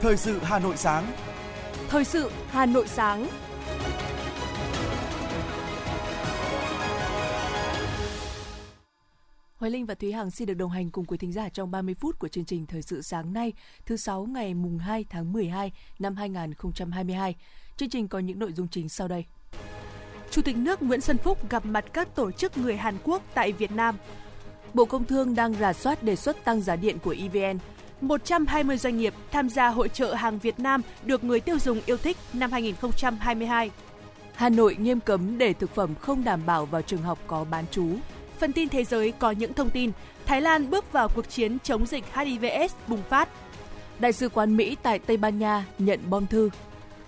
Thời sự Hà Nội sáng. Thời sự Hà Nội sáng. Hoài Linh và Thúy Hằng xin được đồng hành cùng quý thính giả trong 30 phút của chương trình Thời sự sáng nay, thứ sáu ngày mùng 2 tháng 12 năm 2022. Chương trình có những nội dung chính sau đây. Chủ tịch nước Nguyễn Xuân Phúc gặp mặt các tổ chức người Hàn Quốc tại Việt Nam. Bộ Công Thương đang rà soát đề xuất tăng giá điện của EVN. 120 doanh nghiệp tham gia hội trợ hàng Việt Nam được người tiêu dùng yêu thích năm 2022. Hà Nội nghiêm cấm để thực phẩm không đảm bảo vào trường học có bán trú. Phần tin thế giới có những thông tin, Thái Lan bước vào cuộc chiến chống dịch HIVS bùng phát. Đại sứ quán Mỹ tại Tây Ban Nha nhận bom thư.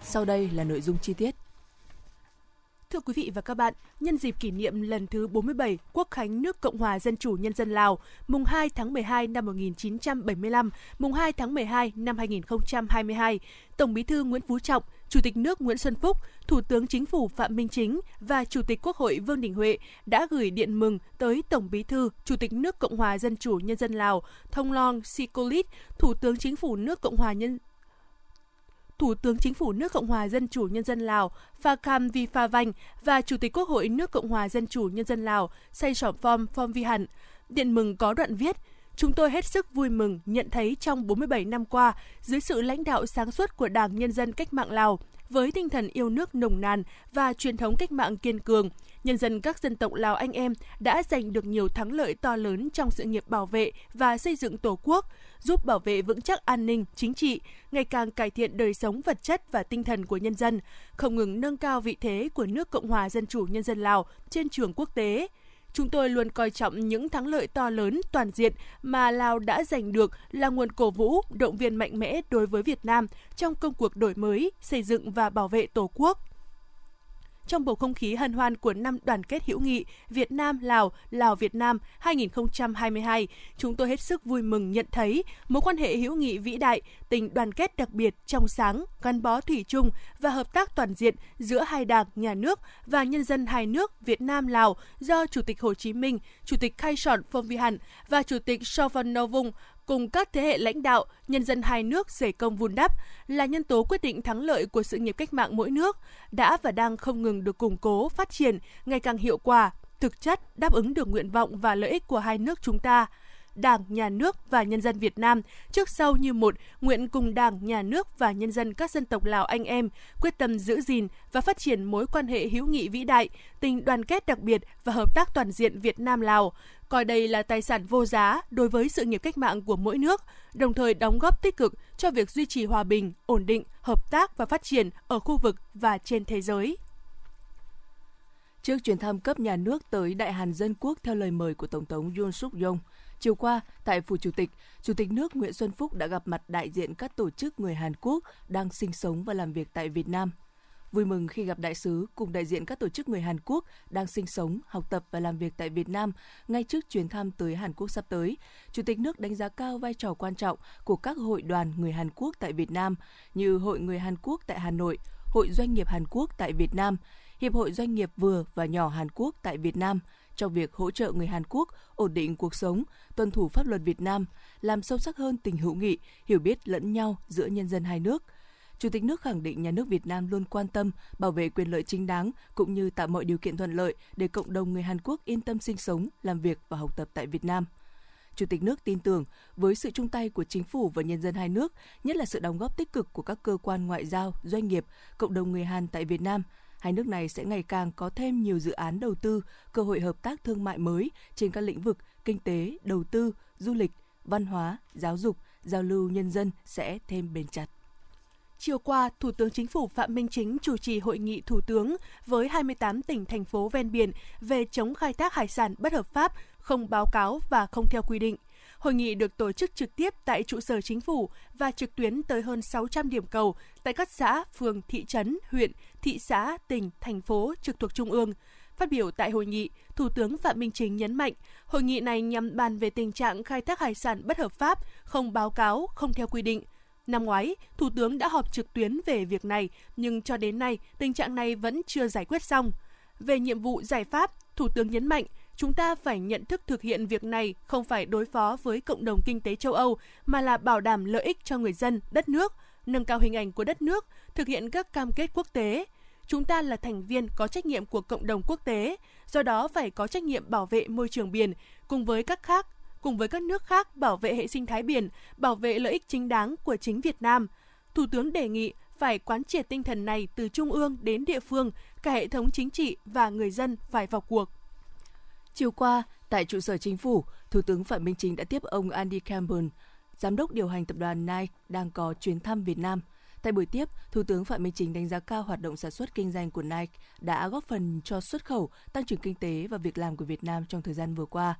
Sau đây là nội dung chi tiết. Thưa quý vị và các bạn, nhân dịp kỷ niệm lần thứ 47 Quốc khánh nước Cộng hòa Dân chủ Nhân dân Lào, mùng 2 tháng 12 năm 1975, mùng 2 tháng 12 năm 2022, Tổng Bí thư Nguyễn Phú Trọng, Chủ tịch nước Nguyễn Xuân Phúc, Thủ tướng Chính phủ Phạm Minh Chính và Chủ tịch Quốc hội Vương Đình Huệ đã gửi điện mừng tới Tổng Bí thư, Chủ tịch nước Cộng hòa Dân chủ Nhân dân Lào Thông Long Sikolit, Thủ tướng Chính phủ nước Cộng hòa Nhân Thủ tướng Chính phủ nước Cộng hòa Dân chủ Nhân dân Lào Phakam Viphavanh và Chủ tịch Quốc hội nước Cộng hòa Dân chủ Nhân dân Lào Say Sỏm Phom Phom Vi Hẳn. Điện mừng có đoạn viết, Chúng tôi hết sức vui mừng nhận thấy trong 47 năm qua, dưới sự lãnh đạo sáng suốt của Đảng Nhân dân Cách mạng Lào, với tinh thần yêu nước nồng nàn và truyền thống cách mạng kiên cường, nhân dân các dân tộc Lào anh em đã giành được nhiều thắng lợi to lớn trong sự nghiệp bảo vệ và xây dựng Tổ quốc, giúp bảo vệ vững chắc an ninh, chính trị, ngày càng cải thiện đời sống vật chất và tinh thần của nhân dân, không ngừng nâng cao vị thế của nước Cộng hòa Dân chủ Nhân dân Lào trên trường quốc tế. Chúng tôi luôn coi trọng những thắng lợi to lớn toàn diện mà Lào đã giành được là nguồn cổ vũ, động viên mạnh mẽ đối với Việt Nam trong công cuộc đổi mới, xây dựng và bảo vệ Tổ quốc trong bầu không khí hân hoan của năm đoàn kết hữu nghị Việt Nam Lào Lào Việt Nam 2022, chúng tôi hết sức vui mừng nhận thấy mối quan hệ hữu nghị vĩ đại, tình đoàn kết đặc biệt trong sáng, gắn bó thủy chung và hợp tác toàn diện giữa hai đảng, nhà nước và nhân dân hai nước Việt Nam Lào do Chủ tịch Hồ Chí Minh, Chủ tịch Khai Sòn Phong Vi Hẳn và Chủ tịch Sovan Novung cùng các thế hệ lãnh đạo, nhân dân hai nước dày công vun đắp là nhân tố quyết định thắng lợi của sự nghiệp cách mạng mỗi nước, đã và đang không ngừng được củng cố, phát triển ngày càng hiệu quả, thực chất đáp ứng được nguyện vọng và lợi ích của hai nước chúng ta. Đảng, Nhà nước và nhân dân Việt Nam trước sau như một nguyện cùng Đảng, Nhà nước và nhân dân các dân tộc Lào anh em quyết tâm giữ gìn và phát triển mối quan hệ hữu nghị vĩ đại, tình đoàn kết đặc biệt và hợp tác toàn diện Việt Nam Lào, coi đây là tài sản vô giá đối với sự nghiệp cách mạng của mỗi nước, đồng thời đóng góp tích cực cho việc duy trì hòa bình, ổn định, hợp tác và phát triển ở khu vực và trên thế giới. Trước chuyến thăm cấp nhà nước tới Đại Hàn Dân Quốc theo lời mời của Tổng thống Yoon suk yeol chiều qua tại Phủ Chủ tịch, Chủ tịch nước Nguyễn Xuân Phúc đã gặp mặt đại diện các tổ chức người Hàn Quốc đang sinh sống và làm việc tại Việt Nam – Vui mừng khi gặp đại sứ cùng đại diện các tổ chức người Hàn Quốc đang sinh sống, học tập và làm việc tại Việt Nam ngay trước chuyến thăm tới Hàn Quốc sắp tới. Chủ tịch nước đánh giá cao vai trò quan trọng của các hội đoàn người Hàn Quốc tại Việt Nam như Hội người Hàn Quốc tại Hà Nội, Hội Doanh nghiệp Hàn Quốc tại Việt Nam, Hiệp hội Doanh nghiệp vừa và nhỏ Hàn Quốc tại Việt Nam trong việc hỗ trợ người Hàn Quốc ổn định cuộc sống, tuân thủ pháp luật Việt Nam, làm sâu sắc hơn tình hữu nghị, hiểu biết lẫn nhau giữa nhân dân hai nước – Chủ tịch nước khẳng định nhà nước Việt Nam luôn quan tâm bảo vệ quyền lợi chính đáng cũng như tạo mọi điều kiện thuận lợi để cộng đồng người Hàn Quốc yên tâm sinh sống, làm việc và học tập tại Việt Nam. Chủ tịch nước tin tưởng với sự chung tay của chính phủ và nhân dân hai nước, nhất là sự đóng góp tích cực của các cơ quan ngoại giao, doanh nghiệp, cộng đồng người Hàn tại Việt Nam, hai nước này sẽ ngày càng có thêm nhiều dự án đầu tư, cơ hội hợp tác thương mại mới trên các lĩnh vực kinh tế, đầu tư, du lịch, văn hóa, giáo dục, giao lưu nhân dân sẽ thêm bền chặt. Chiều qua, Thủ tướng Chính phủ Phạm Minh Chính chủ trì hội nghị Thủ tướng với 28 tỉnh, thành phố ven biển về chống khai thác hải sản bất hợp pháp, không báo cáo và không theo quy định. Hội nghị được tổ chức trực tiếp tại trụ sở chính phủ và trực tuyến tới hơn 600 điểm cầu tại các xã, phường, thị trấn, huyện, thị xã, tỉnh, thành phố trực thuộc Trung ương. Phát biểu tại hội nghị, Thủ tướng Phạm Minh Chính nhấn mạnh, hội nghị này nhằm bàn về tình trạng khai thác hải sản bất hợp pháp, không báo cáo, không theo quy định, Năm ngoái, Thủ tướng đã họp trực tuyến về việc này, nhưng cho đến nay, tình trạng này vẫn chưa giải quyết xong. Về nhiệm vụ giải pháp, Thủ tướng nhấn mạnh, chúng ta phải nhận thức thực hiện việc này không phải đối phó với cộng đồng kinh tế châu Âu, mà là bảo đảm lợi ích cho người dân, đất nước, nâng cao hình ảnh của đất nước, thực hiện các cam kết quốc tế. Chúng ta là thành viên có trách nhiệm của cộng đồng quốc tế, do đó phải có trách nhiệm bảo vệ môi trường biển cùng với các khác, cùng với các nước khác bảo vệ hệ sinh thái biển, bảo vệ lợi ích chính đáng của chính Việt Nam. Thủ tướng đề nghị phải quán triệt tinh thần này từ trung ương đến địa phương, cả hệ thống chính trị và người dân phải vào cuộc. Chiều qua, tại trụ sở chính phủ, Thủ tướng Phạm Minh Chính đã tiếp ông Andy Campbell, giám đốc điều hành tập đoàn Nike đang có chuyến thăm Việt Nam. Tại buổi tiếp, Thủ tướng Phạm Minh Chính đánh giá cao hoạt động sản xuất kinh doanh của Nike đã góp phần cho xuất khẩu, tăng trưởng kinh tế và việc làm của Việt Nam trong thời gian vừa qua.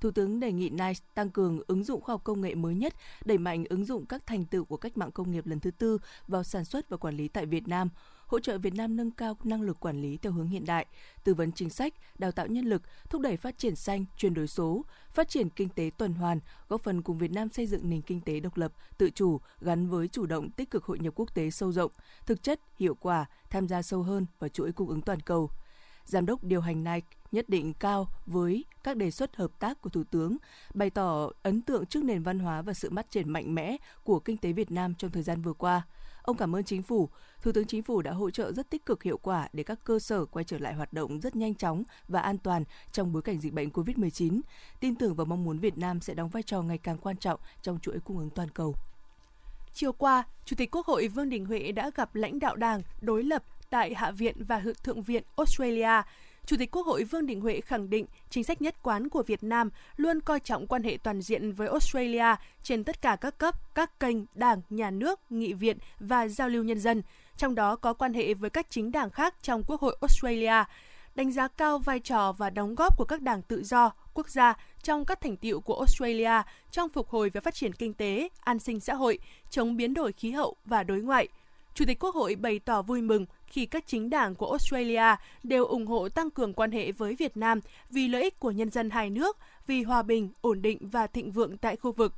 Thủ tướng đề nghị Nike tăng cường ứng dụng khoa học công nghệ mới nhất, đẩy mạnh ứng dụng các thành tựu của cách mạng công nghiệp lần thứ tư vào sản xuất và quản lý tại Việt Nam, hỗ trợ Việt Nam nâng cao năng lực quản lý theo hướng hiện đại, tư vấn chính sách, đào tạo nhân lực, thúc đẩy phát triển xanh, chuyển đổi số, phát triển kinh tế tuần hoàn, góp phần cùng Việt Nam xây dựng nền kinh tế độc lập, tự chủ gắn với chủ động tích cực hội nhập quốc tế sâu rộng, thực chất, hiệu quả, tham gia sâu hơn vào chuỗi cung ứng toàn cầu. Giám đốc điều hành Nike nhất định cao với các đề xuất hợp tác của Thủ tướng, bày tỏ ấn tượng trước nền văn hóa và sự phát triển mạnh mẽ của kinh tế Việt Nam trong thời gian vừa qua. Ông cảm ơn chính phủ, Thủ tướng Chính phủ đã hỗ trợ rất tích cực hiệu quả để các cơ sở quay trở lại hoạt động rất nhanh chóng và an toàn trong bối cảnh dịch bệnh COVID-19. Tin tưởng và mong muốn Việt Nam sẽ đóng vai trò ngày càng quan trọng trong chuỗi cung ứng toàn cầu. Chiều qua, Chủ tịch Quốc hội Vương Đình Huệ đã gặp lãnh đạo Đảng đối lập tại Hạ viện và Thượng viện Australia Chủ tịch Quốc hội Vương Đình Huệ khẳng định chính sách nhất quán của Việt Nam luôn coi trọng quan hệ toàn diện với Australia trên tất cả các cấp, các kênh, đảng, nhà nước, nghị viện và giao lưu nhân dân, trong đó có quan hệ với các chính đảng khác trong Quốc hội Australia đánh giá cao vai trò và đóng góp của các đảng tự do, quốc gia trong các thành tiệu của Australia trong phục hồi và phát triển kinh tế, an sinh xã hội, chống biến đổi khí hậu và đối ngoại. Chủ tịch Quốc hội bày tỏ vui mừng khi các chính đảng của Australia đều ủng hộ tăng cường quan hệ với Việt Nam vì lợi ích của nhân dân hai nước, vì hòa bình, ổn định và thịnh vượng tại khu vực.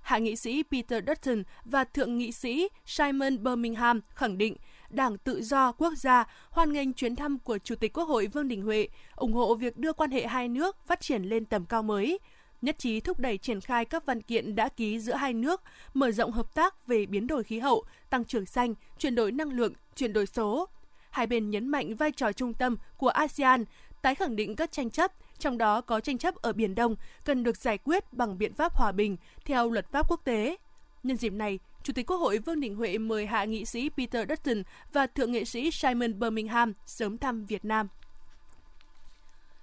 Hạ nghị sĩ Peter Dutton và Thượng nghị sĩ Simon Birmingham khẳng định Đảng Tự do Quốc gia hoan nghênh chuyến thăm của Chủ tịch Quốc hội Vương Đình Huệ, ủng hộ việc đưa quan hệ hai nước phát triển lên tầm cao mới, nhất trí thúc đẩy triển khai các văn kiện đã ký giữa hai nước, mở rộng hợp tác về biến đổi khí hậu, tăng trưởng xanh, chuyển đổi năng lượng, chuyển đổi số, hai bên nhấn mạnh vai trò trung tâm của ASEAN, tái khẳng định các tranh chấp, trong đó có tranh chấp ở Biển Đông, cần được giải quyết bằng biện pháp hòa bình theo luật pháp quốc tế. Nhân dịp này, Chủ tịch Quốc hội Vương Đình Huệ mời hạ nghị sĩ Peter Dutton và thượng nghị sĩ Simon Birmingham sớm thăm Việt Nam.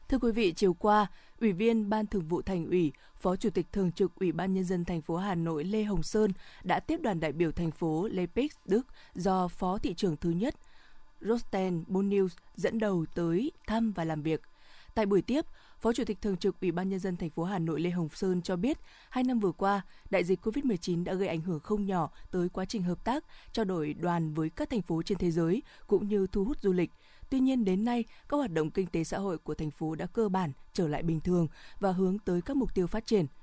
Thưa quý vị, chiều qua, Ủy viên Ban Thường vụ Thành ủy, Phó Chủ tịch Thường trực Ủy ban Nhân dân thành phố Hà Nội Lê Hồng Sơn đã tiếp đoàn đại biểu thành phố Leipzig, Đức do Phó thị trưởng thứ nhất Rosten Bonius dẫn đầu tới thăm và làm việc. Tại buổi tiếp, Phó Chủ tịch Thường trực Ủy ban Nhân dân thành phố Hà Nội Lê Hồng Sơn cho biết, hai năm vừa qua, đại dịch COVID-19 đã gây ảnh hưởng không nhỏ tới quá trình hợp tác, trao đổi đoàn với các thành phố trên thế giới, cũng như thu hút du lịch. Tuy nhiên, đến nay, các hoạt động kinh tế xã hội của thành phố đã cơ bản trở lại bình thường và hướng tới các mục tiêu phát triển –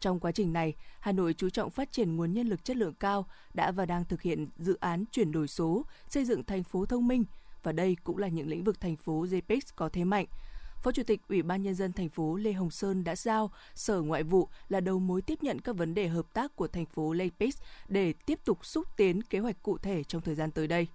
trong quá trình này, Hà Nội chú trọng phát triển nguồn nhân lực chất lượng cao, đã và đang thực hiện dự án chuyển đổi số, xây dựng thành phố thông minh và đây cũng là những lĩnh vực thành phố JPEX có thế mạnh. Phó Chủ tịch Ủy ban nhân dân thành phố Lê Hồng Sơn đã giao Sở Ngoại vụ là đầu mối tiếp nhận các vấn đề hợp tác của thành phố Leipzig để tiếp tục xúc tiến kế hoạch cụ thể trong thời gian tới đây.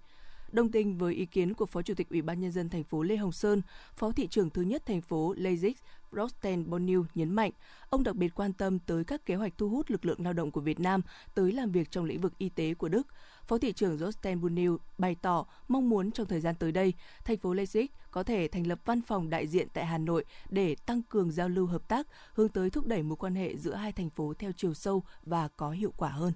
Đồng tình với ý kiến của Phó Chủ tịch Ủy ban nhân dân thành phố Lê Hồng Sơn, Phó thị trưởng thứ nhất thành phố Leipzig Rosten Bonnew nhấn mạnh, ông đặc biệt quan tâm tới các kế hoạch thu hút lực lượng lao động của Việt Nam tới làm việc trong lĩnh vực y tế của Đức. Phó thị trưởng Rosten Bonnew bày tỏ mong muốn trong thời gian tới đây, thành phố Leipzig có thể thành lập văn phòng đại diện tại Hà Nội để tăng cường giao lưu hợp tác, hướng tới thúc đẩy mối quan hệ giữa hai thành phố theo chiều sâu và có hiệu quả hơn.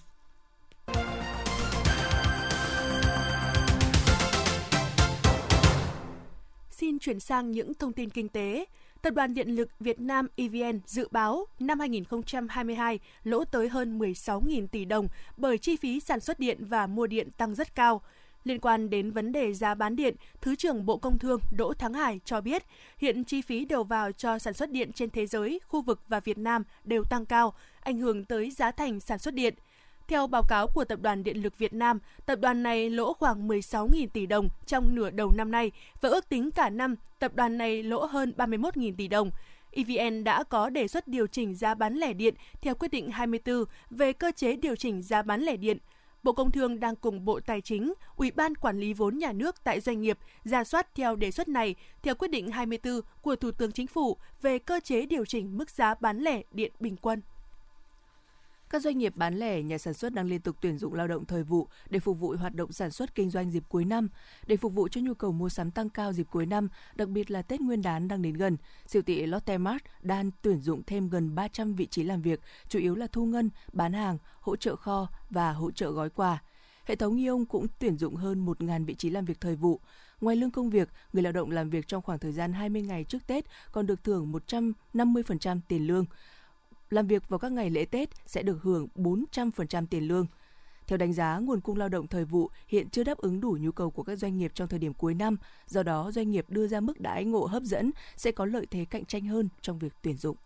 Xin chuyển sang những thông tin kinh tế. Tập đoàn Điện lực Việt Nam EVN dự báo năm 2022 lỗ tới hơn 16.000 tỷ đồng bởi chi phí sản xuất điện và mua điện tăng rất cao. Liên quan đến vấn đề giá bán điện, Thứ trưởng Bộ Công Thương Đỗ Thắng Hải cho biết, hiện chi phí đầu vào cho sản xuất điện trên thế giới, khu vực và Việt Nam đều tăng cao, ảnh hưởng tới giá thành sản xuất điện – theo báo cáo của Tập đoàn Điện lực Việt Nam, tập đoàn này lỗ khoảng 16.000 tỷ đồng trong nửa đầu năm nay và ước tính cả năm tập đoàn này lỗ hơn 31.000 tỷ đồng. EVN đã có đề xuất điều chỉnh giá bán lẻ điện theo quyết định 24 về cơ chế điều chỉnh giá bán lẻ điện. Bộ Công Thương đang cùng Bộ Tài chính, Ủy ban Quản lý vốn nhà nước tại doanh nghiệp ra soát theo đề xuất này theo quyết định 24 của Thủ tướng Chính phủ về cơ chế điều chỉnh mức giá bán lẻ điện bình quân. Các doanh nghiệp bán lẻ, nhà sản xuất đang liên tục tuyển dụng lao động thời vụ để phục vụ hoạt động sản xuất kinh doanh dịp cuối năm. Để phục vụ cho nhu cầu mua sắm tăng cao dịp cuối năm, đặc biệt là Tết Nguyên đán đang đến gần, siêu thị Lotte Mart đang tuyển dụng thêm gần 300 vị trí làm việc, chủ yếu là thu ngân, bán hàng, hỗ trợ kho và hỗ trợ gói quà. Hệ thống Ion cũng tuyển dụng hơn 1.000 vị trí làm việc thời vụ. Ngoài lương công việc, người lao động làm việc trong khoảng thời gian 20 ngày trước Tết còn được thưởng 150% tiền lương làm việc vào các ngày lễ Tết sẽ được hưởng 400% tiền lương. Theo đánh giá, nguồn cung lao động thời vụ hiện chưa đáp ứng đủ nhu cầu của các doanh nghiệp trong thời điểm cuối năm, do đó doanh nghiệp đưa ra mức đãi ngộ hấp dẫn sẽ có lợi thế cạnh tranh hơn trong việc tuyển dụng.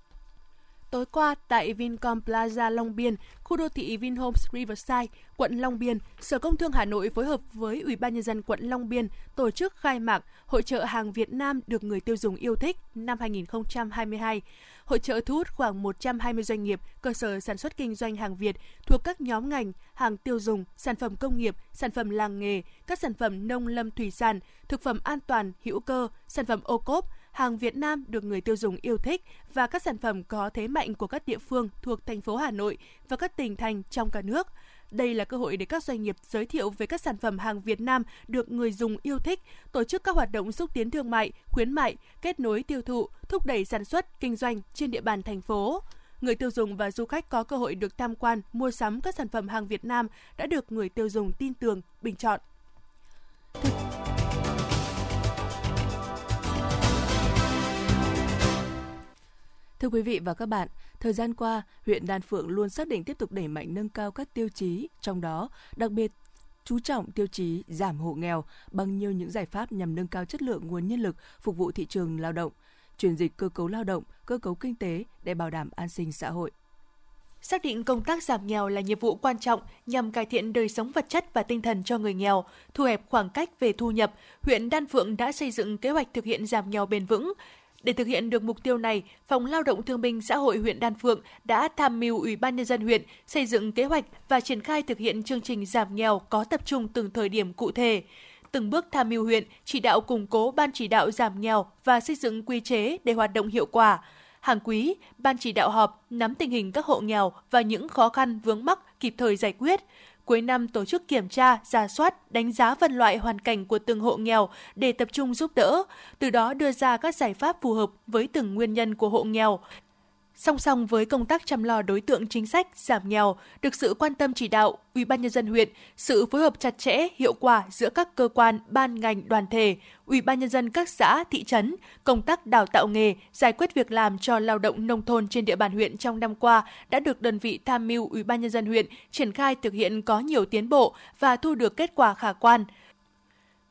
Tối qua, tại Vincom Plaza Long Biên, khu đô thị Vinhomes Riverside, quận Long Biên, Sở Công Thương Hà Nội phối hợp với Ủy ban nhân dân quận Long Biên tổ chức khai mạc Hội trợ hàng Việt Nam được người tiêu dùng yêu thích năm 2022. Hội trợ thu hút khoảng 120 doanh nghiệp, cơ sở sản xuất kinh doanh hàng Việt thuộc các nhóm ngành hàng tiêu dùng, sản phẩm công nghiệp, sản phẩm làng nghề, các sản phẩm nông lâm thủy sản, thực phẩm an toàn, hữu cơ, sản phẩm ô cốp, hàng Việt Nam được người tiêu dùng yêu thích và các sản phẩm có thế mạnh của các địa phương thuộc thành phố Hà Nội và các tỉnh thành trong cả nước. Đây là cơ hội để các doanh nghiệp giới thiệu về các sản phẩm hàng Việt Nam được người dùng yêu thích, tổ chức các hoạt động xúc tiến thương mại, khuyến mại, kết nối tiêu thụ, thúc đẩy sản xuất, kinh doanh trên địa bàn thành phố người tiêu dùng và du khách có cơ hội được tham quan, mua sắm các sản phẩm hàng Việt Nam đã được người tiêu dùng tin tưởng, bình chọn. Thưa quý vị và các bạn, thời gian qua, huyện Đan Phượng luôn xác định tiếp tục đẩy mạnh nâng cao các tiêu chí, trong đó đặc biệt chú trọng tiêu chí giảm hộ nghèo bằng nhiều những giải pháp nhằm nâng cao chất lượng nguồn nhân lực phục vụ thị trường lao động, chuyển dịch cơ cấu lao động, cơ cấu kinh tế để bảo đảm an sinh xã hội. Xác định công tác giảm nghèo là nhiệm vụ quan trọng nhằm cải thiện đời sống vật chất và tinh thần cho người nghèo, thu hẹp khoảng cách về thu nhập, huyện Đan Phượng đã xây dựng kế hoạch thực hiện giảm nghèo bền vững, để thực hiện được mục tiêu này, Phòng Lao động Thương binh Xã hội huyện Đan Phượng đã tham mưu Ủy ban Nhân dân huyện xây dựng kế hoạch và triển khai thực hiện chương trình giảm nghèo có tập trung từng thời điểm cụ thể từng bước tham mưu huyện chỉ đạo củng cố ban chỉ đạo giảm nghèo và xây dựng quy chế để hoạt động hiệu quả. Hàng quý, ban chỉ đạo họp nắm tình hình các hộ nghèo và những khó khăn vướng mắc kịp thời giải quyết, cuối năm tổ chức kiểm tra, giả soát, đánh giá phân loại hoàn cảnh của từng hộ nghèo để tập trung giúp đỡ, từ đó đưa ra các giải pháp phù hợp với từng nguyên nhân của hộ nghèo, Song song với công tác chăm lo đối tượng chính sách giảm nghèo, được sự quan tâm chỉ đạo, Ủy ban nhân dân huyện, sự phối hợp chặt chẽ, hiệu quả giữa các cơ quan, ban ngành, đoàn thể, Ủy ban nhân dân các xã, thị trấn, công tác đào tạo nghề, giải quyết việc làm cho lao động nông thôn trên địa bàn huyện trong năm qua đã được đơn vị tham mưu Ủy ban nhân dân huyện triển khai thực hiện có nhiều tiến bộ và thu được kết quả khả quan.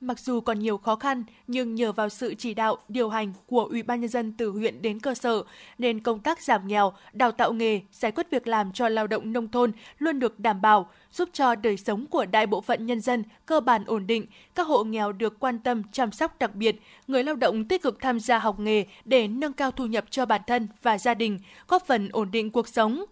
Mặc dù còn nhiều khó khăn, nhưng nhờ vào sự chỉ đạo, điều hành của Ủy ban nhân dân từ huyện đến cơ sở, nên công tác giảm nghèo, đào tạo nghề, giải quyết việc làm cho lao động nông thôn luôn được đảm bảo, giúp cho đời sống của đại bộ phận nhân dân cơ bản ổn định, các hộ nghèo được quan tâm chăm sóc đặc biệt, người lao động tích cực tham gia học nghề để nâng cao thu nhập cho bản thân và gia đình, góp phần ổn định cuộc sống.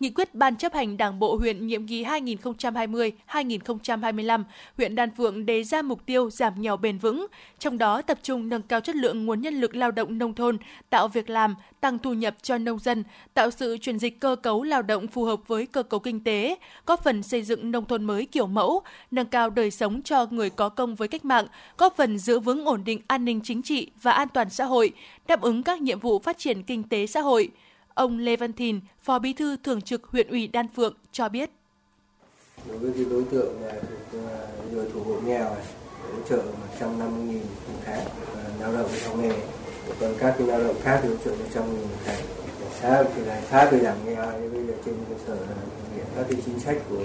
Nghị quyết Ban chấp hành Đảng bộ huyện nhiệm kỳ 2020-2025, huyện Đan Phượng đề ra mục tiêu giảm nghèo bền vững, trong đó tập trung nâng cao chất lượng nguồn nhân lực lao động nông thôn, tạo việc làm, tăng thu nhập cho nông dân, tạo sự chuyển dịch cơ cấu lao động phù hợp với cơ cấu kinh tế, góp phần xây dựng nông thôn mới kiểu mẫu, nâng cao đời sống cho người có công với cách mạng, góp phần giữ vững ổn định an ninh chính trị và an toàn xã hội, đáp ứng các nhiệm vụ phát triển kinh tế xã hội – Ông Lê Văn Thìn, Phó Bí thư Thường trực huyện ủy Đan Phượng cho biết. Đối với cái đối tượng là người thuộc hộ nghèo này, hỗ trợ 150 nghìn một tháng à, lao động trong nghề. Còn các cái lao động khác thì hỗ trợ 100 nghìn một tháng. Xã thì là xã về giảm nghèo thì bây giờ trên cơ sở thực hiện các cái chính sách của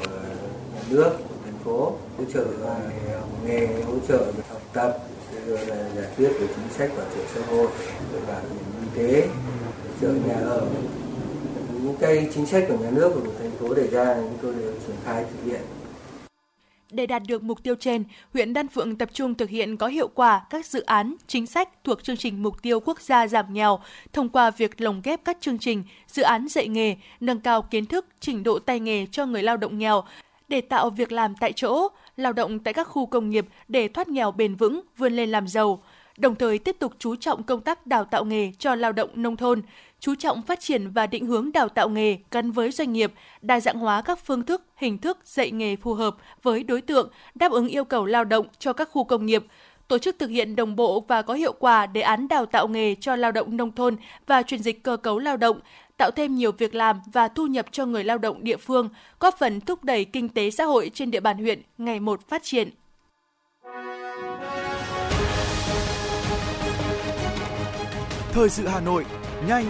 nhà nước, của thành phố hỗ trợ à, nghề, hỗ trợ học tập, rồi là giải quyết về chính sách bảo trợ xã hội, rồi bảo hiểm y tế, trợ nhà ở. Những cái chính sách của nhà nước và của thành phố đề ra chúng tôi đều triển khai thực hiện. Để đạt được mục tiêu trên, huyện Đan Phượng tập trung thực hiện có hiệu quả các dự án, chính sách thuộc chương trình mục tiêu quốc gia giảm nghèo thông qua việc lồng ghép các chương trình, dự án dạy nghề, nâng cao kiến thức, trình độ tay nghề cho người lao động nghèo, để tạo việc làm tại chỗ, lao động tại các khu công nghiệp để thoát nghèo bền vững, vươn lên làm giàu. Đồng thời tiếp tục chú trọng công tác đào tạo nghề cho lao động nông thôn, chú trọng phát triển và định hướng đào tạo nghề gắn với doanh nghiệp, đa dạng hóa các phương thức, hình thức dạy nghề phù hợp với đối tượng, đáp ứng yêu cầu lao động cho các khu công nghiệp, tổ chức thực hiện đồng bộ và có hiệu quả đề án đào tạo nghề cho lao động nông thôn và chuyển dịch cơ cấu lao động, tạo thêm nhiều việc làm và thu nhập cho người lao động địa phương, góp phần thúc đẩy kinh tế xã hội trên địa bàn huyện ngày một phát triển. Thời sự Hà Nội, nhanh,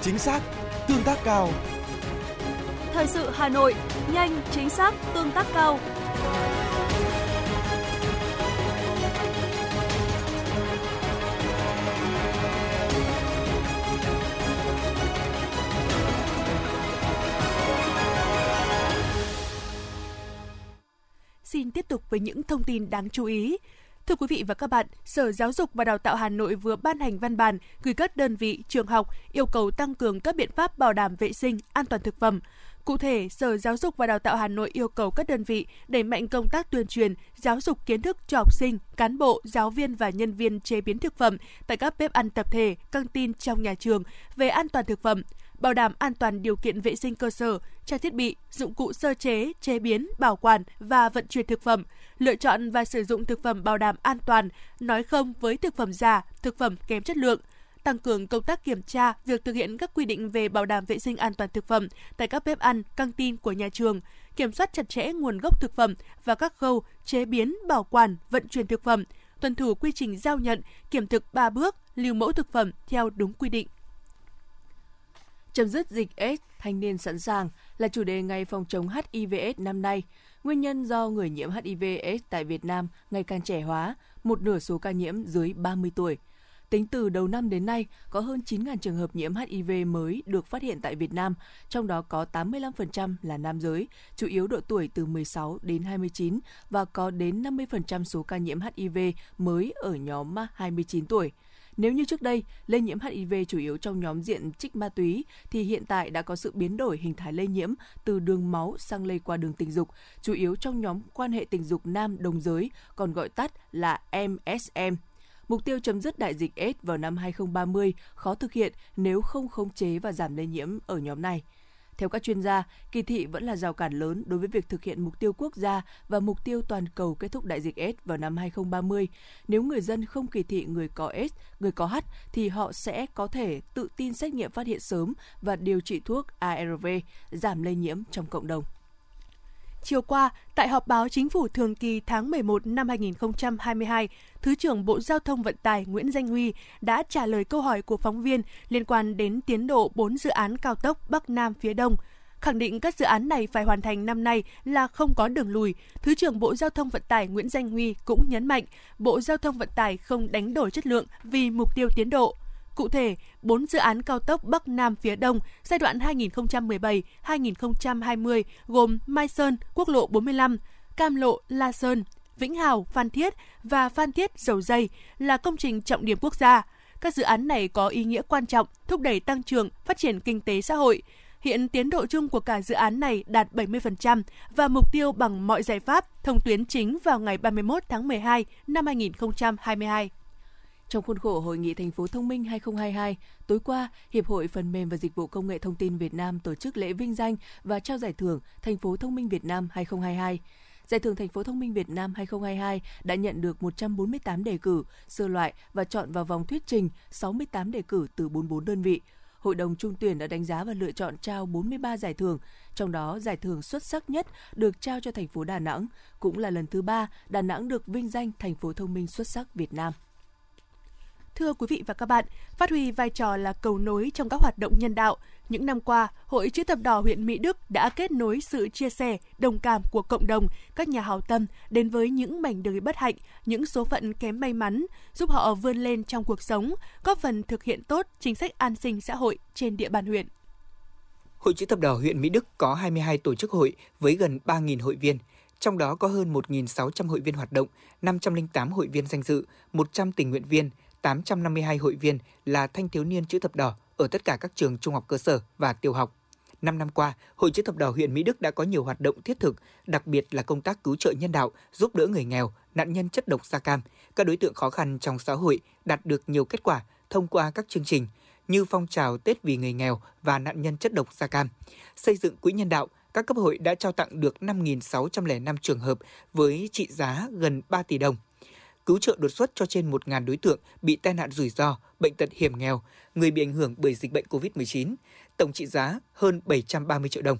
chính xác, tương tác cao. Thời sự Hà Nội, nhanh, chính xác, tương tác cao. Xin tiếp tục với những thông tin đáng chú ý. Thưa quý vị và các bạn, Sở Giáo dục và Đào tạo Hà Nội vừa ban hành văn bản gửi các đơn vị, trường học yêu cầu tăng cường các biện pháp bảo đảm vệ sinh, an toàn thực phẩm. Cụ thể, Sở Giáo dục và Đào tạo Hà Nội yêu cầu các đơn vị đẩy mạnh công tác tuyên truyền, giáo dục kiến thức cho học sinh, cán bộ, giáo viên và nhân viên chế biến thực phẩm tại các bếp ăn tập thể, căng tin trong nhà trường về an toàn thực phẩm, bảo đảm an toàn điều kiện vệ sinh cơ sở, trang thiết bị, dụng cụ sơ chế, chế biến, bảo quản và vận chuyển thực phẩm, lựa chọn và sử dụng thực phẩm bảo đảm an toàn, nói không với thực phẩm giả, thực phẩm kém chất lượng, tăng cường công tác kiểm tra việc thực hiện các quy định về bảo đảm vệ sinh an toàn thực phẩm tại các bếp ăn, căng tin của nhà trường, kiểm soát chặt chẽ nguồn gốc thực phẩm và các khâu chế biến, bảo quản, vận chuyển thực phẩm, tuân thủ quy trình giao nhận, kiểm thực 3 bước, lưu mẫu thực phẩm theo đúng quy định. Chấm dứt dịch AIDS, thanh niên sẵn sàng là chủ đề ngày phòng chống HIV/AIDS năm nay. Nguyên nhân do người nhiễm HIV/AIDS tại Việt Nam ngày càng trẻ hóa, một nửa số ca nhiễm dưới 30 tuổi. Tính từ đầu năm đến nay, có hơn 9.000 trường hợp nhiễm HIV mới được phát hiện tại Việt Nam, trong đó có 85% là nam giới, chủ yếu độ tuổi từ 16 đến 29 và có đến 50% số ca nhiễm HIV mới ở nhóm 29 tuổi. Nếu như trước đây, lây nhiễm HIV chủ yếu trong nhóm diện trích ma túy, thì hiện tại đã có sự biến đổi hình thái lây nhiễm từ đường máu sang lây qua đường tình dục, chủ yếu trong nhóm quan hệ tình dục nam đồng giới, còn gọi tắt là MSM. Mục tiêu chấm dứt đại dịch AIDS vào năm 2030 khó thực hiện nếu không khống chế và giảm lây nhiễm ở nhóm này. Theo các chuyên gia, kỳ thị vẫn là rào cản lớn đối với việc thực hiện mục tiêu quốc gia và mục tiêu toàn cầu kết thúc đại dịch AIDS vào năm 2030. Nếu người dân không kỳ thị người có AIDS, người có H thì họ sẽ có thể tự tin xét nghiệm phát hiện sớm và điều trị thuốc ARV giảm lây nhiễm trong cộng đồng. Chiều qua, tại họp báo chính phủ thường kỳ tháng 11 năm 2022, Thứ trưởng Bộ Giao thông Vận tải Nguyễn Danh Huy đã trả lời câu hỏi của phóng viên liên quan đến tiến độ 4 dự án cao tốc Bắc Nam phía Đông. Khẳng định các dự án này phải hoàn thành năm nay là không có đường lùi, Thứ trưởng Bộ Giao thông Vận tải Nguyễn Danh Huy cũng nhấn mạnh Bộ Giao thông Vận tải không đánh đổi chất lượng vì mục tiêu tiến độ. Cụ thể, 4 dự án cao tốc Bắc Nam phía Đông giai đoạn 2017-2020 gồm Mai Sơn, Quốc lộ 45, Cam Lộ, La Sơn, Vĩnh Hảo, Phan Thiết và Phan Thiết Dầu Dây là công trình trọng điểm quốc gia. Các dự án này có ý nghĩa quan trọng thúc đẩy tăng trưởng, phát triển kinh tế xã hội. Hiện tiến độ chung của cả dự án này đạt 70% và mục tiêu bằng mọi giải pháp thông tuyến chính vào ngày 31 tháng 12 năm 2022. Trong khuôn khổ Hội nghị Thành phố Thông minh 2022, tối qua, Hiệp hội Phần mềm và Dịch vụ Công nghệ Thông tin Việt Nam tổ chức lễ vinh danh và trao giải thưởng Thành phố Thông minh Việt Nam 2022. Giải thưởng Thành phố Thông minh Việt Nam 2022 đã nhận được 148 đề cử, sơ loại và chọn vào vòng thuyết trình 68 đề cử từ 44 đơn vị. Hội đồng trung tuyển đã đánh giá và lựa chọn trao 43 giải thưởng, trong đó giải thưởng xuất sắc nhất được trao cho thành phố Đà Nẵng, cũng là lần thứ ba Đà Nẵng được vinh danh thành phố thông minh xuất sắc Việt Nam. Thưa quý vị và các bạn, phát huy vai trò là cầu nối trong các hoạt động nhân đạo, những năm qua, Hội Chữ thập đỏ huyện Mỹ Đức đã kết nối sự chia sẻ, đồng cảm của cộng đồng, các nhà hảo tâm đến với những mảnh đời bất hạnh, những số phận kém may mắn, giúp họ vươn lên trong cuộc sống, góp phần thực hiện tốt chính sách an sinh xã hội trên địa bàn huyện. Hội Chữ thập đỏ huyện Mỹ Đức có 22 tổ chức hội với gần 3.000 hội viên, trong đó có hơn 1.600 hội viên hoạt động, 508 hội viên danh dự, 100 tình nguyện viên, 852 hội viên là thanh thiếu niên chữ thập đỏ ở tất cả các trường trung học cơ sở và tiểu học. Năm năm qua, Hội chữ thập đỏ huyện Mỹ Đức đã có nhiều hoạt động thiết thực, đặc biệt là công tác cứu trợ nhân đạo, giúp đỡ người nghèo, nạn nhân chất độc da cam, các đối tượng khó khăn trong xã hội đạt được nhiều kết quả thông qua các chương trình như phong trào Tết vì người nghèo và nạn nhân chất độc da cam. Xây dựng quỹ nhân đạo, các cấp hội đã trao tặng được 5.605 trường hợp với trị giá gần 3 tỷ đồng. Cứu trợ đột xuất cho trên 1.000 đối tượng bị tai nạn rủi ro, bệnh tật hiểm nghèo, người bị ảnh hưởng bởi dịch bệnh COVID-19, tổng trị giá hơn 730 triệu đồng.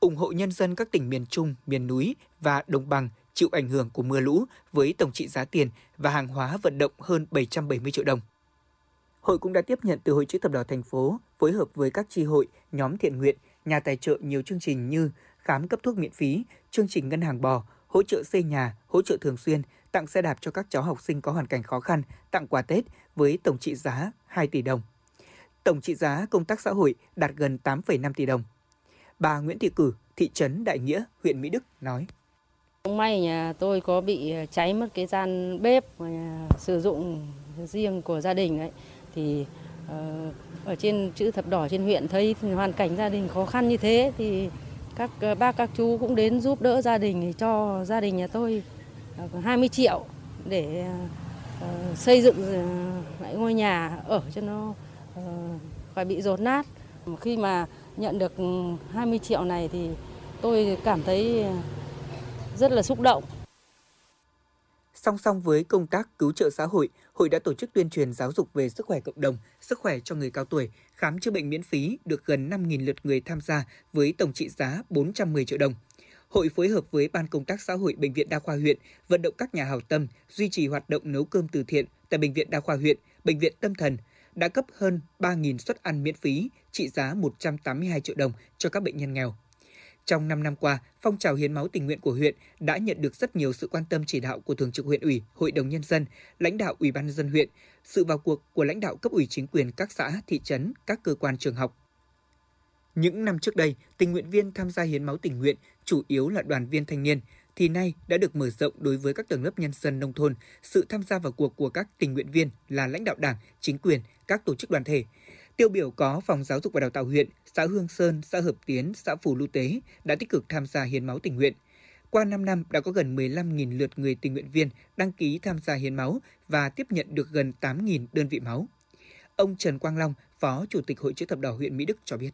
ủng hộ nhân dân các tỉnh miền Trung, miền núi và đồng bằng chịu ảnh hưởng của mưa lũ với tổng trị giá tiền và hàng hóa vận động hơn 770 triệu đồng. Hội cũng đã tiếp nhận từ Hội chữ thập đỏ thành phố phối hợp với các tri hội, nhóm thiện nguyện, nhà tài trợ nhiều chương trình như khám cấp thuốc miễn phí, chương trình ngân hàng bò, hỗ trợ xây nhà, hỗ trợ thường xuyên, tặng xe đạp cho các cháu học sinh có hoàn cảnh khó khăn, tặng quà Tết với tổng trị giá 2 tỷ đồng. Tổng trị giá công tác xã hội đạt gần 8,5 tỷ đồng. Bà Nguyễn Thị Cử, thị trấn Đại Nghĩa, huyện Mỹ Đức nói. May nhà tôi có bị cháy mất cái gian bếp sử dụng riêng của gia đình ấy thì ờ, ở trên chữ thập đỏ trên huyện thấy hoàn cảnh gia đình khó khăn như thế thì các bác các chú cũng đến giúp đỡ gia đình cho gia đình nhà tôi Ờ, 20 triệu để ờ, xây dựng ờ, lại ngôi nhà ở cho nó khỏi bị rột nát. Khi mà nhận được 20 triệu này thì tôi cảm thấy rất là xúc động. Song song với công tác cứu trợ xã hội, hội đã tổ chức tuyên truyền giáo dục về sức khỏe cộng đồng, sức khỏe cho người cao tuổi, khám chữa bệnh miễn phí được gần 5.000 lượt người tham gia với tổng trị giá 410 triệu đồng. Hội phối hợp với Ban Công tác Xã hội Bệnh viện Đa khoa huyện vận động các nhà hảo tâm duy trì hoạt động nấu cơm từ thiện tại Bệnh viện Đa khoa huyện, Bệnh viện Tâm thần, đã cấp hơn 3.000 suất ăn miễn phí trị giá 182 triệu đồng cho các bệnh nhân nghèo. Trong 5 năm qua, phong trào hiến máu tình nguyện của huyện đã nhận được rất nhiều sự quan tâm chỉ đạo của Thường trực huyện ủy, Hội đồng nhân dân, lãnh đạo Ủy ban nhân dân huyện, sự vào cuộc của lãnh đạo cấp ủy chính quyền các xã, thị trấn, các cơ quan trường học. Những năm trước đây, tình nguyện viên tham gia hiến máu tình nguyện chủ yếu là đoàn viên thanh niên, thì nay đã được mở rộng đối với các tầng lớp nhân dân nông thôn. Sự tham gia vào cuộc của các tình nguyện viên là lãnh đạo đảng, chính quyền, các tổ chức đoàn thể. Tiêu biểu có Phòng Giáo dục và Đào tạo huyện, xã Hương Sơn, xã Hợp Tiến, xã Phủ Lưu Tế đã tích cực tham gia hiến máu tình nguyện. Qua 5 năm đã có gần 15.000 lượt người tình nguyện viên đăng ký tham gia hiến máu và tiếp nhận được gần 8.000 đơn vị máu. Ông Trần Quang Long, Phó Chủ tịch Hội chữ thập đỏ huyện Mỹ Đức cho biết.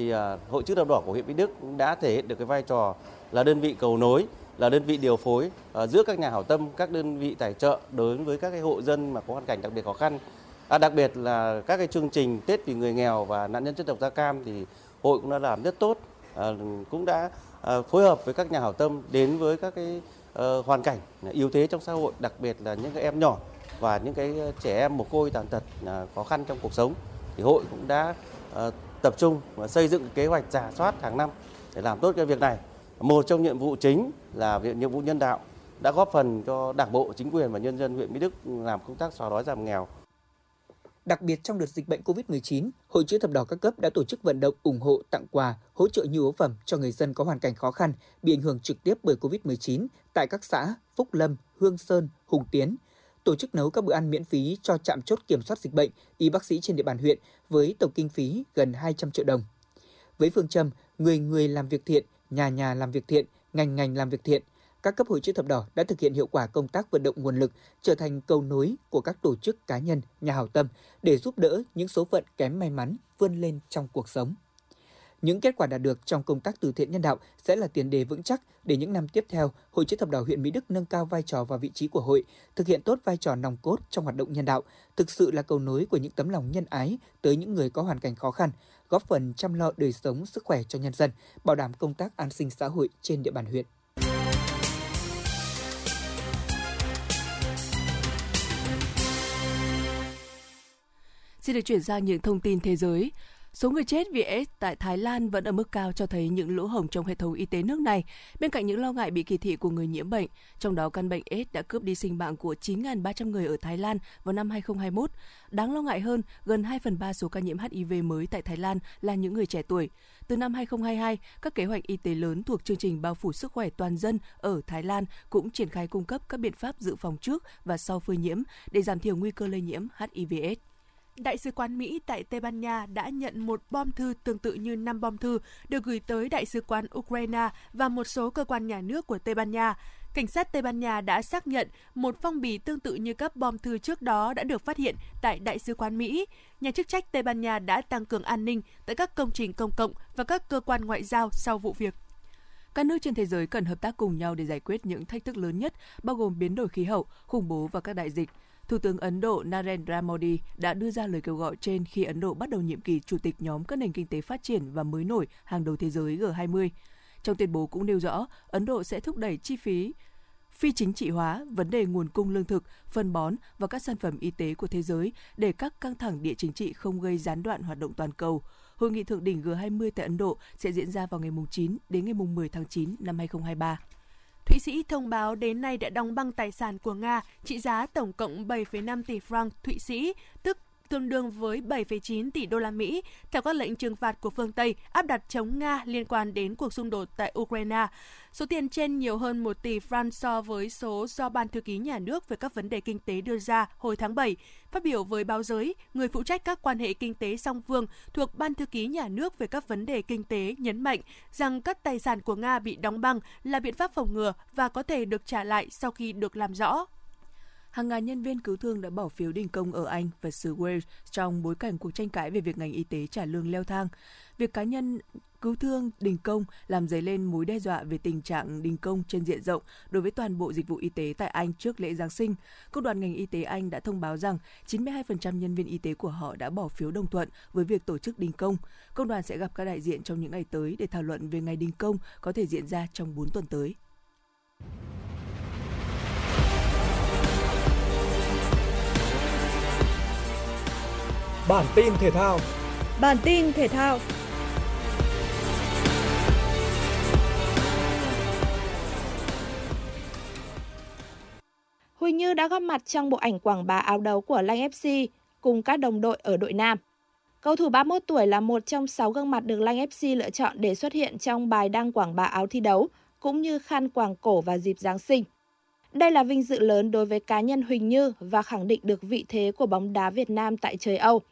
Thì à, Hội chữ thập đỏ của huyện Mỹ Đức đã thể hiện được cái vai trò là đơn vị cầu nối, là đơn vị điều phối à, giữa các nhà hảo tâm, các đơn vị tài trợ đối với các cái hộ dân mà có hoàn cảnh đặc biệt khó khăn. À, đặc biệt là các cái chương trình Tết vì người nghèo và nạn nhân chất độc da cam thì hội cũng đã làm rất tốt, à, cũng đã à, phối hợp với các nhà hảo tâm đến với các cái à, hoàn cảnh yếu thế trong xã hội, đặc biệt là những cái em nhỏ và những cái trẻ em mồ côi tàn tật à, khó khăn trong cuộc sống. Thì hội cũng đã à, tập trung và xây dựng kế hoạch giả soát hàng năm để làm tốt cái việc này. Một trong nhiệm vụ chính là việc nhiệm vụ nhân đạo đã góp phần cho Đảng bộ, chính quyền và nhân dân huyện Mỹ Đức làm công tác xóa đói giảm nghèo Đặc biệt trong đợt dịch bệnh COVID-19, Hội chữ thập đỏ các cấp đã tổ chức vận động ủng hộ, tặng quà, hỗ trợ nhu yếu phẩm cho người dân có hoàn cảnh khó khăn bị ảnh hưởng trực tiếp bởi COVID-19 tại các xã Phúc Lâm, Hương Sơn, Hùng Tiến, tổ chức nấu các bữa ăn miễn phí cho trạm chốt kiểm soát dịch bệnh, y bác sĩ trên địa bàn huyện với tổng kinh phí gần 200 triệu đồng. Với phương châm người người làm việc thiện, nhà nhà làm việc thiện, ngành ngành làm việc thiện, các cấp hội chữ thập đỏ đã thực hiện hiệu quả công tác vận động nguồn lực trở thành cầu nối của các tổ chức cá nhân, nhà hảo tâm để giúp đỡ những số phận kém may mắn vươn lên trong cuộc sống. Những kết quả đạt được trong công tác từ thiện nhân đạo sẽ là tiền đề vững chắc để những năm tiếp theo, Hội chữ thập đỏ huyện Mỹ Đức nâng cao vai trò và vị trí của hội, thực hiện tốt vai trò nòng cốt trong hoạt động nhân đạo, thực sự là cầu nối của những tấm lòng nhân ái tới những người có hoàn cảnh khó khăn, góp phần chăm lo đời sống, sức khỏe cho nhân dân, bảo đảm công tác an sinh xã hội trên địa bàn huyện. Xin được chuyển sang những thông tin thế giới. Số người chết vì AIDS tại Thái Lan vẫn ở mức cao cho thấy những lỗ hổng trong hệ thống y tế nước này, bên cạnh những lo ngại bị kỳ thị của người nhiễm bệnh. Trong đó, căn bệnh AIDS đã cướp đi sinh mạng của 9.300 người ở Thái Lan vào năm 2021. Đáng lo ngại hơn, gần 2 phần 3 số ca nhiễm HIV mới tại Thái Lan là những người trẻ tuổi. Từ năm 2022, các kế hoạch y tế lớn thuộc chương trình bao phủ sức khỏe toàn dân ở Thái Lan cũng triển khai cung cấp các biện pháp dự phòng trước và sau phơi nhiễm để giảm thiểu nguy cơ lây nhiễm HIV/AIDS. Đại sứ quán Mỹ tại Tây Ban Nha đã nhận một bom thư tương tự như 5 bom thư được gửi tới Đại sứ quán Ukraine và một số cơ quan nhà nước của Tây Ban Nha. Cảnh sát Tây Ban Nha đã xác nhận một phong bì tương tự như các bom thư trước đó đã được phát hiện tại Đại sứ quán Mỹ. Nhà chức trách Tây Ban Nha đã tăng cường an ninh tại các công trình công cộng và các cơ quan ngoại giao sau vụ việc. Các nước trên thế giới cần hợp tác cùng nhau để giải quyết những thách thức lớn nhất, bao gồm biến đổi khí hậu, khủng bố và các đại dịch. Thủ tướng Ấn Độ Narendra Modi đã đưa ra lời kêu gọi trên khi Ấn Độ bắt đầu nhiệm kỳ chủ tịch nhóm các nền kinh tế phát triển và mới nổi hàng đầu thế giới G20. Trong tuyên bố cũng nêu rõ, Ấn Độ sẽ thúc đẩy chi phí phi chính trị hóa vấn đề nguồn cung lương thực, phân bón và các sản phẩm y tế của thế giới để các căng thẳng địa chính trị không gây gián đoạn hoạt động toàn cầu. Hội nghị thượng đỉnh G20 tại Ấn Độ sẽ diễn ra vào ngày 9 đến ngày 10 tháng 9 năm 2023. Thụy Sĩ thông báo đến nay đã đóng băng tài sản của Nga trị giá tổng cộng 7,5 tỷ franc Thụy Sĩ, tức tương đương với 7,9 tỷ đô la Mỹ theo các lệnh trừng phạt của phương Tây áp đặt chống Nga liên quan đến cuộc xung đột tại Ukraine. Số tiền trên nhiều hơn 1 tỷ franc so với số do Ban Thư ký Nhà nước về các vấn đề kinh tế đưa ra hồi tháng 7. Phát biểu với báo giới, người phụ trách các quan hệ kinh tế song phương thuộc Ban Thư ký Nhà nước về các vấn đề kinh tế nhấn mạnh rằng các tài sản của Nga bị đóng băng là biện pháp phòng ngừa và có thể được trả lại sau khi được làm rõ hàng ngàn nhân viên cứu thương đã bỏ phiếu đình công ở Anh và xứ Wales trong bối cảnh cuộc tranh cãi về việc ngành y tế trả lương leo thang. Việc cá nhân cứu thương đình công làm dấy lên mối đe dọa về tình trạng đình công trên diện rộng đối với toàn bộ dịch vụ y tế tại Anh trước lễ Giáng sinh. Công đoàn ngành y tế Anh đã thông báo rằng 92% nhân viên y tế của họ đã bỏ phiếu đồng thuận với việc tổ chức đình công. Công đoàn sẽ gặp các đại diện trong những ngày tới để thảo luận về ngày đình công có thể diễn ra trong 4 tuần tới. Bản tin thể thao. Bản tin thể thao. Huỳnh Như đã góp mặt trong bộ ảnh quảng bá áo đấu của Lanh FC cùng các đồng đội ở đội nam. Cầu thủ 31 tuổi là một trong 6 gương mặt được Lanh FC lựa chọn để xuất hiện trong bài đăng quảng bá áo thi đấu, cũng như khăn quàng cổ vào dịp Giáng sinh. Đây là vinh dự lớn đối với cá nhân Huỳnh Như và khẳng định được vị thế của bóng đá Việt Nam tại trời Âu.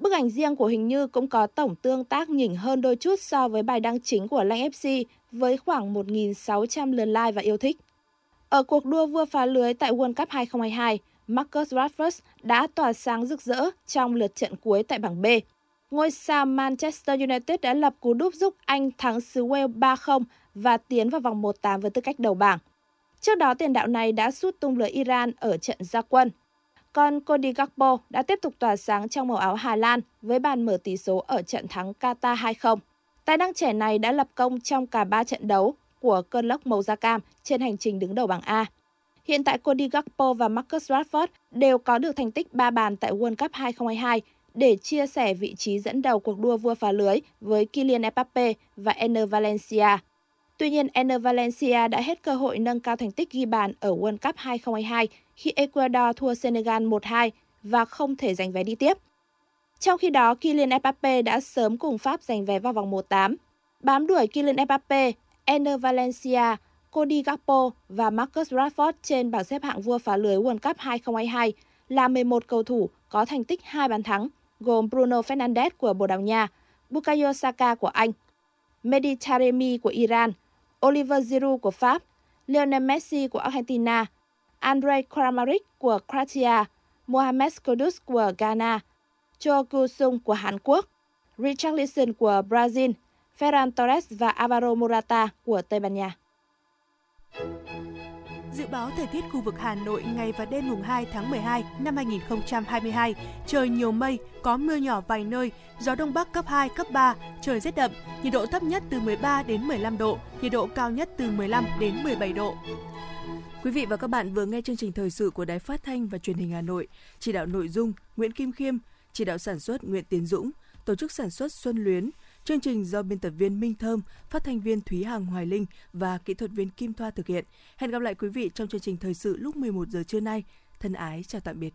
Bức ảnh riêng của Hình Như cũng có tổng tương tác nhỉnh hơn đôi chút so với bài đăng chính của Lanh FC với khoảng 1.600 lượt like và yêu thích. Ở cuộc đua vua phá lưới tại World Cup 2022, Marcus Rashford đã tỏa sáng rực rỡ trong lượt trận cuối tại bảng B. Ngôi sao Manchester United đã lập cú đúp giúp Anh thắng xứ Wales 3-0 và tiến vào vòng 1-8 với tư cách đầu bảng. Trước đó, tiền đạo này đã sút tung lưới Iran ở trận gia quân. Còn Cody Gakpo đã tiếp tục tỏa sáng trong màu áo Hà Lan với bàn mở tỷ số ở trận thắng Qatar 2-0. Tài năng trẻ này đã lập công trong cả 3 trận đấu của cơn lốc màu da cam trên hành trình đứng đầu bảng A. Hiện tại Cody Gakpo và Marcus Rashford đều có được thành tích 3 bàn tại World Cup 2022 để chia sẻ vị trí dẫn đầu cuộc đua vua phá lưới với Kylian Mbappe và Ener Valencia. Tuy nhiên, Ener Valencia đã hết cơ hội nâng cao thành tích ghi bàn ở World Cup 2022 khi Ecuador thua Senegal 1-2 và không thể giành vé đi tiếp. Trong khi đó, Kylian Mbappe đã sớm cùng Pháp giành vé vào vòng 1-8. Bám đuổi Kylian Mbappe, Ener Valencia, Cody Gakpo và Marcus Rashford trên bảng xếp hạng vua phá lưới World Cup 2022 là 11 cầu thủ có thành tích 2 bàn thắng, gồm Bruno Fernandes của Bồ Đào Nha, Bukayo Saka của Anh, Mehdi Taremi của Iran, Oliver Giroud của Pháp, Lionel Messi của Argentina, Andrei Kramaric của Croatia, Mohamed Kudus của Ghana, Cho Kusung của Hàn Quốc, Richarlison của Brazil, Ferran Torres và Alvaro Morata của Tây Ban Nha. Dự báo thời tiết khu vực Hà Nội ngày và đêm mùng 2 tháng 12 năm 2022, trời nhiều mây, có mưa nhỏ vài nơi, gió đông bắc cấp 2, cấp 3, trời rét đậm, nhiệt độ thấp nhất từ 13 đến 15 độ, nhiệt độ cao nhất từ 15 đến 17 độ. Quý vị và các bạn vừa nghe chương trình thời sự của Đài Phát thanh và Truyền hình Hà Nội, chỉ đạo nội dung Nguyễn Kim Khiêm, chỉ đạo sản xuất Nguyễn Tiến Dũng, tổ chức sản xuất Xuân Luyến, Chương trình do biên tập viên Minh Thơm, phát thanh viên Thúy Hằng Hoài Linh và kỹ thuật viên Kim Thoa thực hiện. Hẹn gặp lại quý vị trong chương trình thời sự lúc 11 giờ trưa nay. Thân ái chào tạm biệt.